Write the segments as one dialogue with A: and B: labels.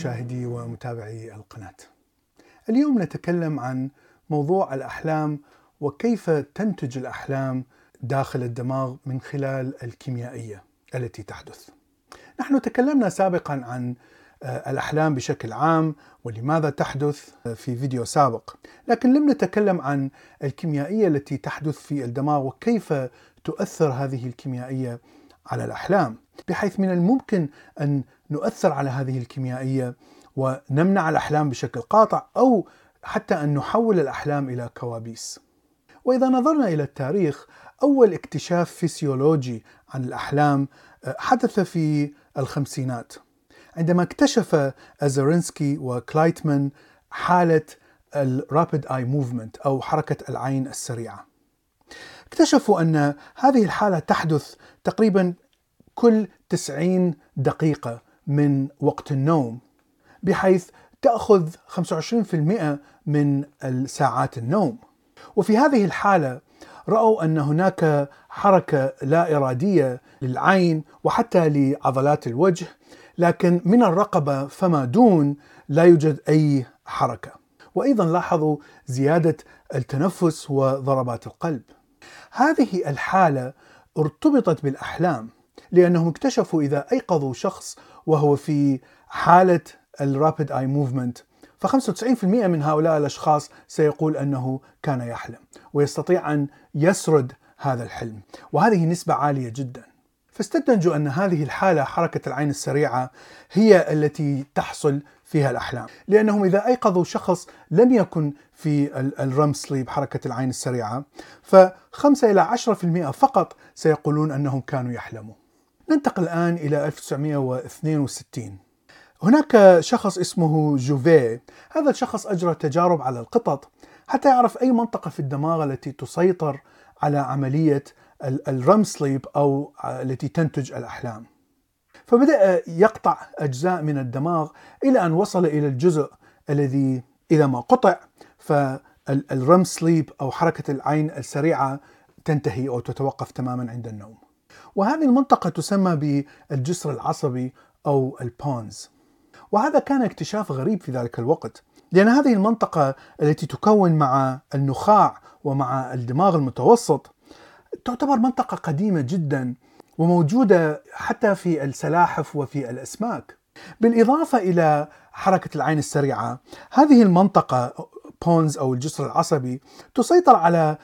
A: مشاهدي ومتابعي القناة. اليوم نتكلم عن موضوع الأحلام وكيف تنتج الأحلام داخل الدماغ من خلال الكيميائية التي تحدث. نحن تكلمنا سابقا عن الأحلام بشكل عام ولماذا تحدث في فيديو سابق لكن لم نتكلم عن الكيميائية التي تحدث في الدماغ وكيف تؤثر هذه الكيميائية على الأحلام بحيث من الممكن أن نؤثر على هذه الكيميائية ونمنع الأحلام بشكل قاطع أو حتى أن نحول الأحلام إلى كوابيس. وإذا نظرنا إلى التاريخ أول اكتشاف فيسيولوجي عن الأحلام حدث في الخمسينات عندما اكتشف أسارينسكي وكلايتمان حالة ال rapid eye movement أو حركة العين السريعة. اكتشفوا أن هذه الحالة تحدث تقريبا كل 90 دقيقة من وقت النوم بحيث تأخذ 25% من الساعات النوم. وفي هذه الحالة رأوا أن هناك حركة لا إرادية للعين وحتى لعضلات الوجه لكن من الرقبة فما دون لا يوجد أي حركة. وأيضا لاحظوا زيادة التنفس وضربات القلب. هذه الحالة ارتبطت بالأحلام. لأنهم اكتشفوا إذا أيقظوا شخص وهو في حالة الرابid اي موفمنت ف95% من هؤلاء الأشخاص سيقول أنه كان يحلم ويستطيع أن يسرد هذا الحلم. وهذه نسبة عالية جدا. فاستنتجوا أن هذه الحالة حركة العين السريعة هي التي تحصل فيها الأحلام. لأنهم إذا أيقظوا شخص لم يكن في الرم سليب حركة العين السريعة ف5 إلى 10% فقط سيقولون أنهم كانوا يحلموا ننتقل الآن إلى 1962 هناك شخص اسمه جوفيه هذا الشخص أجرى تجارب على القطط حتى يعرف أي منطقة في الدماغ التي تسيطر على عملية الرم سليب أو التي تنتج الأحلام. فبدأ يقطع أجزاء من الدماغ إلى أن وصل إلى الجزء الذي إذا ما قطع فالرم سليب أو حركة العين السريعة تنتهي أو تتوقف تماما عند النوم. وهذه المنطقة تسمى بالجسر العصبي أو البونز. وهذا كان اكتشاف غريب في ذلك الوقت لأن هذه المنطقة التي تكون مع النخاع ومع الدماغ المتوسط تعتبر منطقة قديمة جدا وموجودة حتى في السلاحف وفي الأسماك. بالإضافة إلى حركة العين السريعة هذه المنطقة بونز أو الجسر العصبي تسيطر على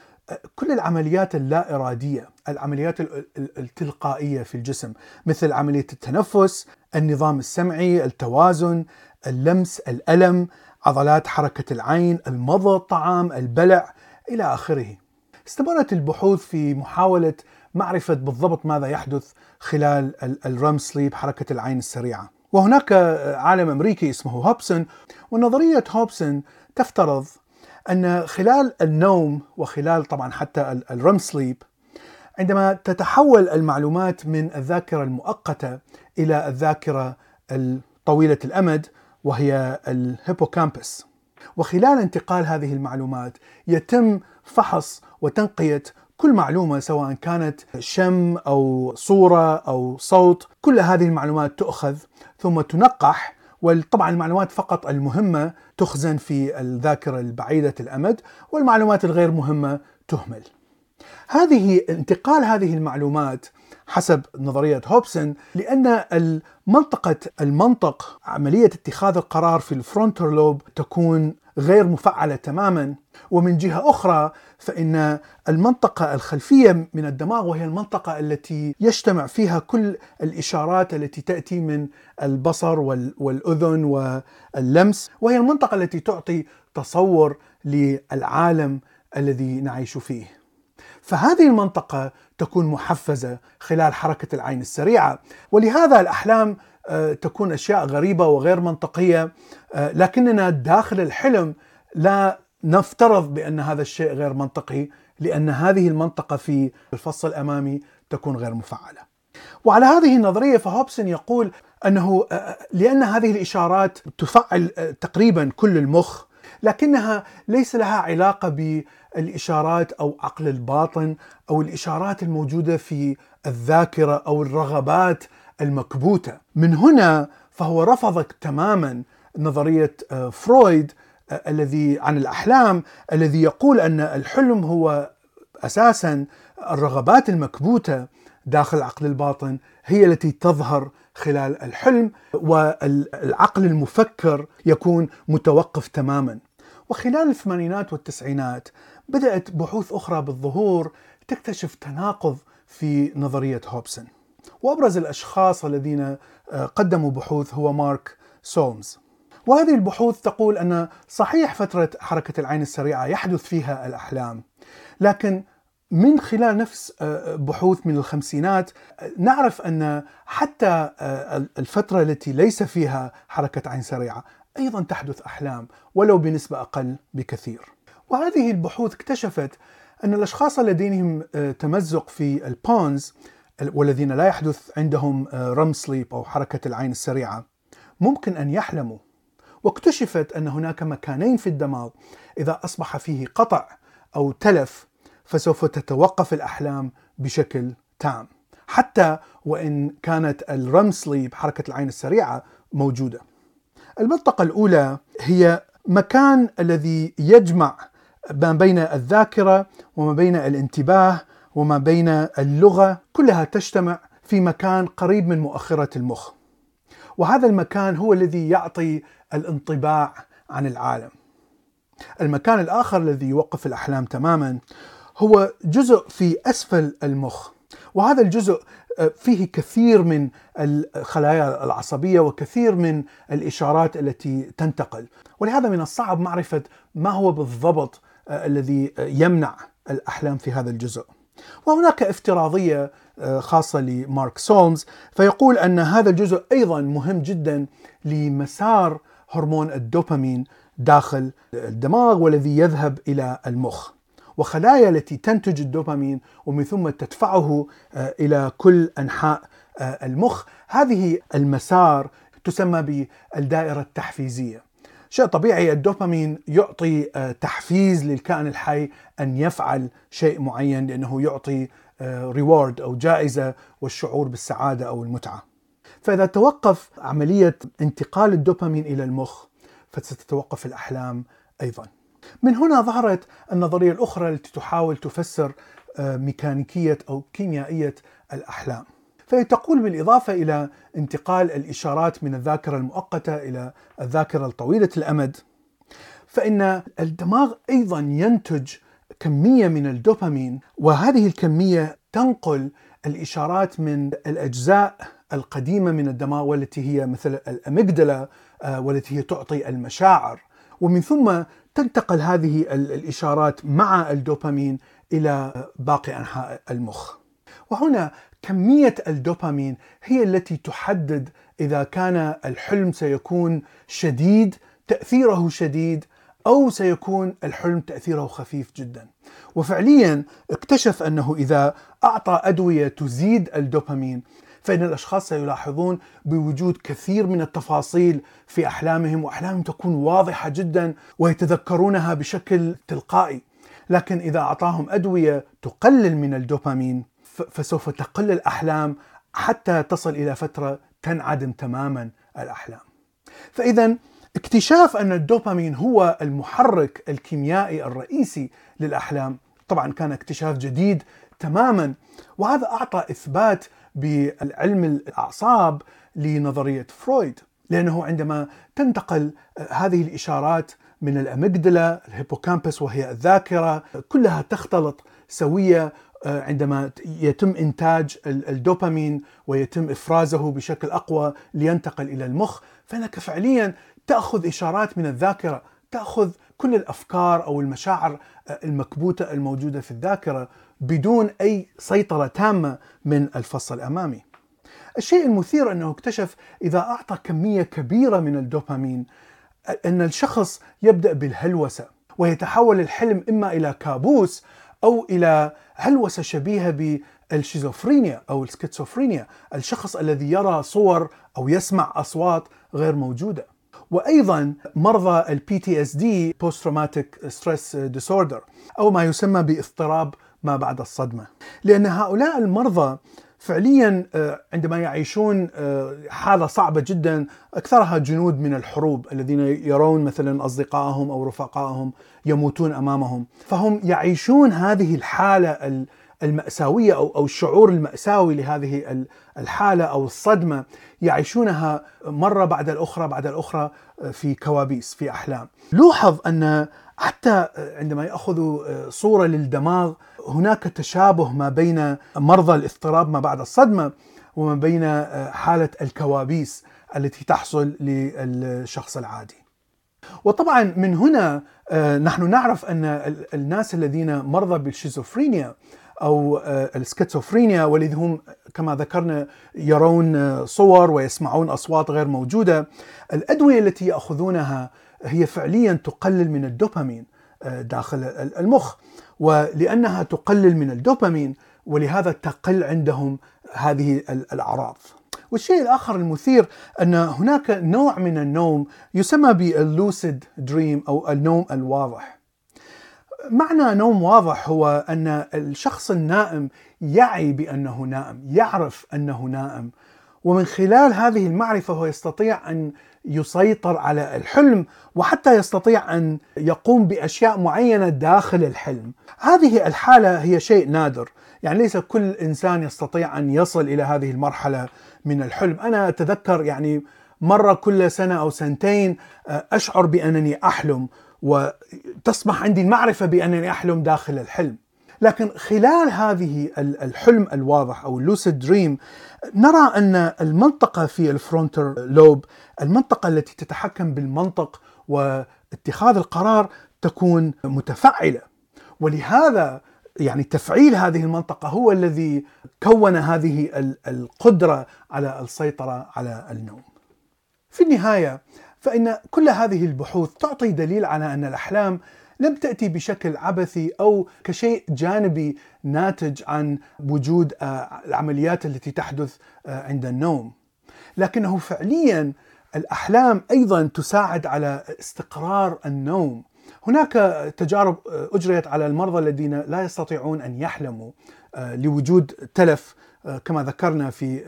A: كل العمليات اللا إرادية العمليات التلقائية في الجسم مثل عملية التنفس النظام السمعي التوازن اللمس الألم عضلات حركة العين المضغ الطعام البلع إلى آخره. استمرت البحوث في محاولة معرفة بالضبط ماذا يحدث خلال ال REM sleep حركة العين السريعة. وهناك عالم أمريكي اسمه هوبسون ونظرية هوبسون تفترض أن خلال النوم وخلال طبعا حتى ال REM sleep عندما تتحول المعلومات من الذاكرة المؤقتة إلى الذاكرة الطويلة الأمد وهي ال hippocampus. وخلال انتقال هذه المعلومات يتم فحص وتنقية كل معلومة سواء كانت شم أو صورة أو صوت كل هذه المعلومات تؤخذ ثم تنقح وطبعا المعلومات فقط المهمة تخزن في الذاكرة البعيدة الأمد والمعلومات الغير مهمة تهمل. هذه انتقال هذه المعلومات حسب نظرية هوبسون لأن المنطقة المنطق عملية اتخاذ القرار في الفرونتال لوب تكون غير مفعلة تماما. ومن جهة أخرى فإن المنطقة الخلفية من الدماغ وهي المنطقة التي يجتمع فيها كل الإشارات التي تأتي من البصر والأذن واللمس وهي المنطقة التي تعطي تصور للعالم الذي نعيش فيه. فهذه المنطقة تكون محفزة خلال حركة العين السريعة. ولهذا الأحلام تكون أشياء غريبة وغير منطقية. لكننا داخل الحلم لا نفترض بأن هذا الشيء غير منطقي لأن هذه المنطقة في الفص الأمامي تكون غير مفعلة. وعلى هذه النظرية فهوبسون يقول أنه لأن هذه الإشارات تفعل تقريبا كل المخ لكنها ليس لها علاقة بالإشارات أو عقل الباطن أو الإشارات الموجودة في الذاكرة أو الرغبات المكبوتة من هنا فهو رفض تماما نظرية آه، فرويد آه، الذي عن الأحلام الذي يقول أن الحلم هو أساسا الرغبات المكبوتة داخل العقل الباطن هي التي تظهر خلال الحلم والعقل المفكر يكون متوقف تماما. وخلال الثمانينات والتسعينات بدأت بحوث أخرى بالظهور تكتشف تناقض في نظرية هوبسون. وأبرز الأشخاص الذين آه، قدموا بحوث هو مارك سولمز. وهذه البحوث تقول أن صحيح فترة حركة العين السريعة يحدث فيها الأحلام لكن من خلال نفس آه، بحوث من الخمسينات نعرف أن حتى آه، الفترة التي ليس فيها حركة عين سريعة أيضا تحدث أحلام ولو بنسبة أقل بكثير. وهذه البحوث اكتشفت أن الأشخاص الذين آه، تمزق في البونز والذين لا يحدث عندهم رم سليب أو حركة العين السريعة ممكن أن يحلموا واكتشفت أن هناك مكانين في الدماغ إذا أصبح فيه قطع أو تلف فسوف تتوقف الأحلام بشكل تام حتى وإن كانت الرم سليب حركة العين السريعة موجودة. المنطقة الأولى هي مكان الذي يجمع ما بين الذاكرة وما بين الانتباه وما بين اللغة كلها تجتمع في مكان قريب من مؤخرة المخ. وهذا المكان هو الذي يعطي الانطباع عن العالم. المكان الآخر الذي يوقف الأحلام تماما هو جزء في أسفل المخ وهذا الجزء فيه كثير من الخلايا العصبية وكثير من الإشارات التي تنتقل. ولهذا من الصعب معرفة ما هو بالضبط آه، الذي يمنع الأحلام في هذا الجزء. وهناك افتراضية آه، خاصة لمارك سولمز فيقول أن هذا الجزء أيضا مهم جدا لمسار هرمون الدوبامين داخل الدماغ والذي يذهب إلى المخ. وخلايا التي تنتج الدوبامين ومن ثم تدفعه آه، إلى كل أنحاء آه، المخ هذه المسار تسمى بالدائرة التحفيزية شيء طبيعي الدوبامين يعطي آه، تحفيز للكائن الحي أن يفعل شيء معين لأنه يعطي ريورد أو جائزة والشعور بالسعادة أو المتعة. فإذا توقف عملية انتقال الدوبامين إلى المخ فستتوقف الأحلام أيضا. من هنا ظهرت النظرية الأخرى التي تحاول تفسر آه، ميكانيكية أو كيميائية الأحلام. فهي تقول بالإضافة إلى انتقال الإشارات من الذاكرة المؤقتة إلى الذاكرة الطويلة الأمد فإن الدماغ أيضا ينتج كمية من الدوبامين وهذه الكمية تنقل الإشارات من الأجزاء القديمة من الدماغ والتي هي مثل الأميجدلا آه، والتي هي تعطي المشاعر ومن ثم تنتقل هذه الإشارات مع الدوبامين إلى باقي أنحاء المخ. وهنا كمية الدوبامين هي التي تحدد إذا كان الحلم سيكون شديد تأثيره شديد أو سيكون الحلم تأثيره خفيف جدا. وفعليا اكتشف أنه إذا أعطى أدوية تزيد الدوبامين فإن الأشخاص سيلاحظون بوجود كثير من التفاصيل في أحلامهم وأحلامهم تكون واضحة جدا ويتذكرونها بشكل تلقائي. لكن إذا أعطاهم أدوية تقلل من الدوبامين فسوف تقل الأحلام حتى تصل إلى فترة تنعدم تماما الأحلام. فإذا اكتشاف أن الدوبامين هو المحرك الكيميائي الرئيسي للأحلام طبعا كان اكتشاف جديد تماما وهذا أعطى إثبات بالعلم الأعصاب لنظرية فرويد لأنه عندما تنتقل هذه الإشارات من ال amygdala ال hippocampus وهي الذاكرة كلها تختلط سوية آه، عندما يتم إنتاج الدوبامين ويتم إفرازه بشكل أقوى لينتقل إلى المخ. فانك فعليا تأخذ إشارات من الذاكرة تأخذ كل الأفكار أو المشاعر آه، المكبوتة الموجودة في الذاكرة بدون أي سيطرة تامة من الفص الأمامي. الشيء المثير أنه اكتشف إذا أعطى كمية كبيرة من الدوبامين أن الشخص يبدأ بالهلوسة ويتحول الحلم إما إلى كابوس أو إلى هلوسة شبيهة بالشيزوفرينيا أو السكيتزوفرينيا، الشخص الذي يرى صور أو يسمع أصوات غير موجودة. وأيضا مرضى ال PTSD post traumatic stress disorder أو ما يسمى باضطراب ما بعد الصدمة. لأن هؤلاء المرضى فعليا آه، عندما يعيشون آه، حالة صعبة جدا أكثرها جنود من الحروب الذين يرون مثلا أصدقائهم أو رفقائهم يموتون أمامهم. فهم يعيشون هذه الحالة المأساوية أو أو الشعور المأساوي لهذه الحالة أو الصدمة يعيشونها مرة بعد الأخرى بعد الأخرى آه، في كوابيس في أحلام لوحظ أن حتى عندما يأخذوا صورة للدماغ هناك تشابه ما بين مرضى الاضطراب ما بعد الصدمة وما بين آه، حالة الكوابيس التي تحصل للشخص العادي. وطبعا من هنا آه، نحن نعرف أن الناس الذين مرضى بالشيزوفرينيا أو آه، السكيزوفرينيا والذي هم كما ذكرنا يرون صور ويسمعون أصوات غير موجودة، الأدوية التي يأخذونها هي فعليا تقلل من الدوبامين داخل المخ ولأنها تقلل من الدوبامين ولهذا تقل عندهم هذه الأعراض. والشيء الآخر المثير أن هناك نوع من النوم يسمى باللوسيد دريم أو النوم الواضح. معنى نوم واضح هو أن الشخص النائم يعي بأنه نائم، يعرف أنه نائم، ومن خلال هذه المعرفة هو يستطيع أن يسيطر على الحلم وحتى يستطيع أن يقوم بأشياء معينة داخل الحلم. هذه الحالة هي شيء نادر، يعني ليس كل إنسان يستطيع أن يصل إلى هذه المرحلة من الحلم، أنا أتذكر يعني مرة كل سنة أو سنتين أشعر بأنني أحلم. وتصبح عندي المعرفة بأنني أحلم داخل الحلم. لكن خلال هذه الحلم الواضح أو ال lucid dream نرى أن المنطقة في ال frontal lobe المنطقة التي تتحكم بالمنطق واتخاذ القرار تكون متفعلة ولهذا يعني تفعيل هذه المنطقة هو الذي كون هذه القدرة على السيطرة على النوم. في النهاية فإن كل هذه البحوث تعطي دليل على أن الأحلام لم تأتي بشكل عبثي أو كشيء جانبي ناتج عن وجود آه، العمليات التي تحدث آه، عند النوم. لكنه فعليا الأحلام أيضا تساعد على استقرار النوم. هناك تجارب آه، أجريت على المرضى الذين لا يستطيعون أن يحلموا لوجود تلف كما ذكرنا في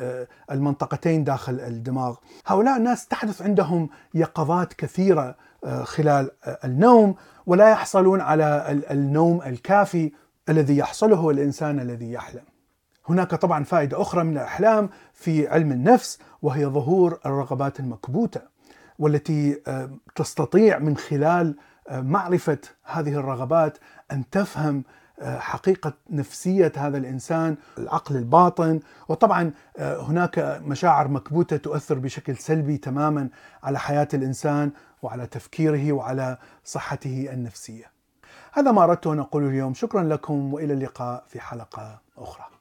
A: المنطقتين داخل الدماغ هؤلاء الناس تحدث عندهم يقظات كثيرة خلال النوم ولا يحصلون على النوم الكافي الذي يحصله الإنسان الذي يحلم. هناك طبعا فائدة أخرى من الإحلام في علم النفس وهي ظهور الرغبات المكبوتة والتي آه، تستطيع من خلال آه، معرفة هذه الرغبات أن تفهم آه، حقيقة نفسية هذا الإنسان، العقل الباطن، وطبعا هناك مشاعر مكبوتة تؤثر بشكل سلبي تماما على حياة الإنسان وعلى تفكيره وعلى صحته النفسية. هذا ما أردت أن أقوله اليوم، شكرا لكم وإلى اللقاء في حلقة أخرى.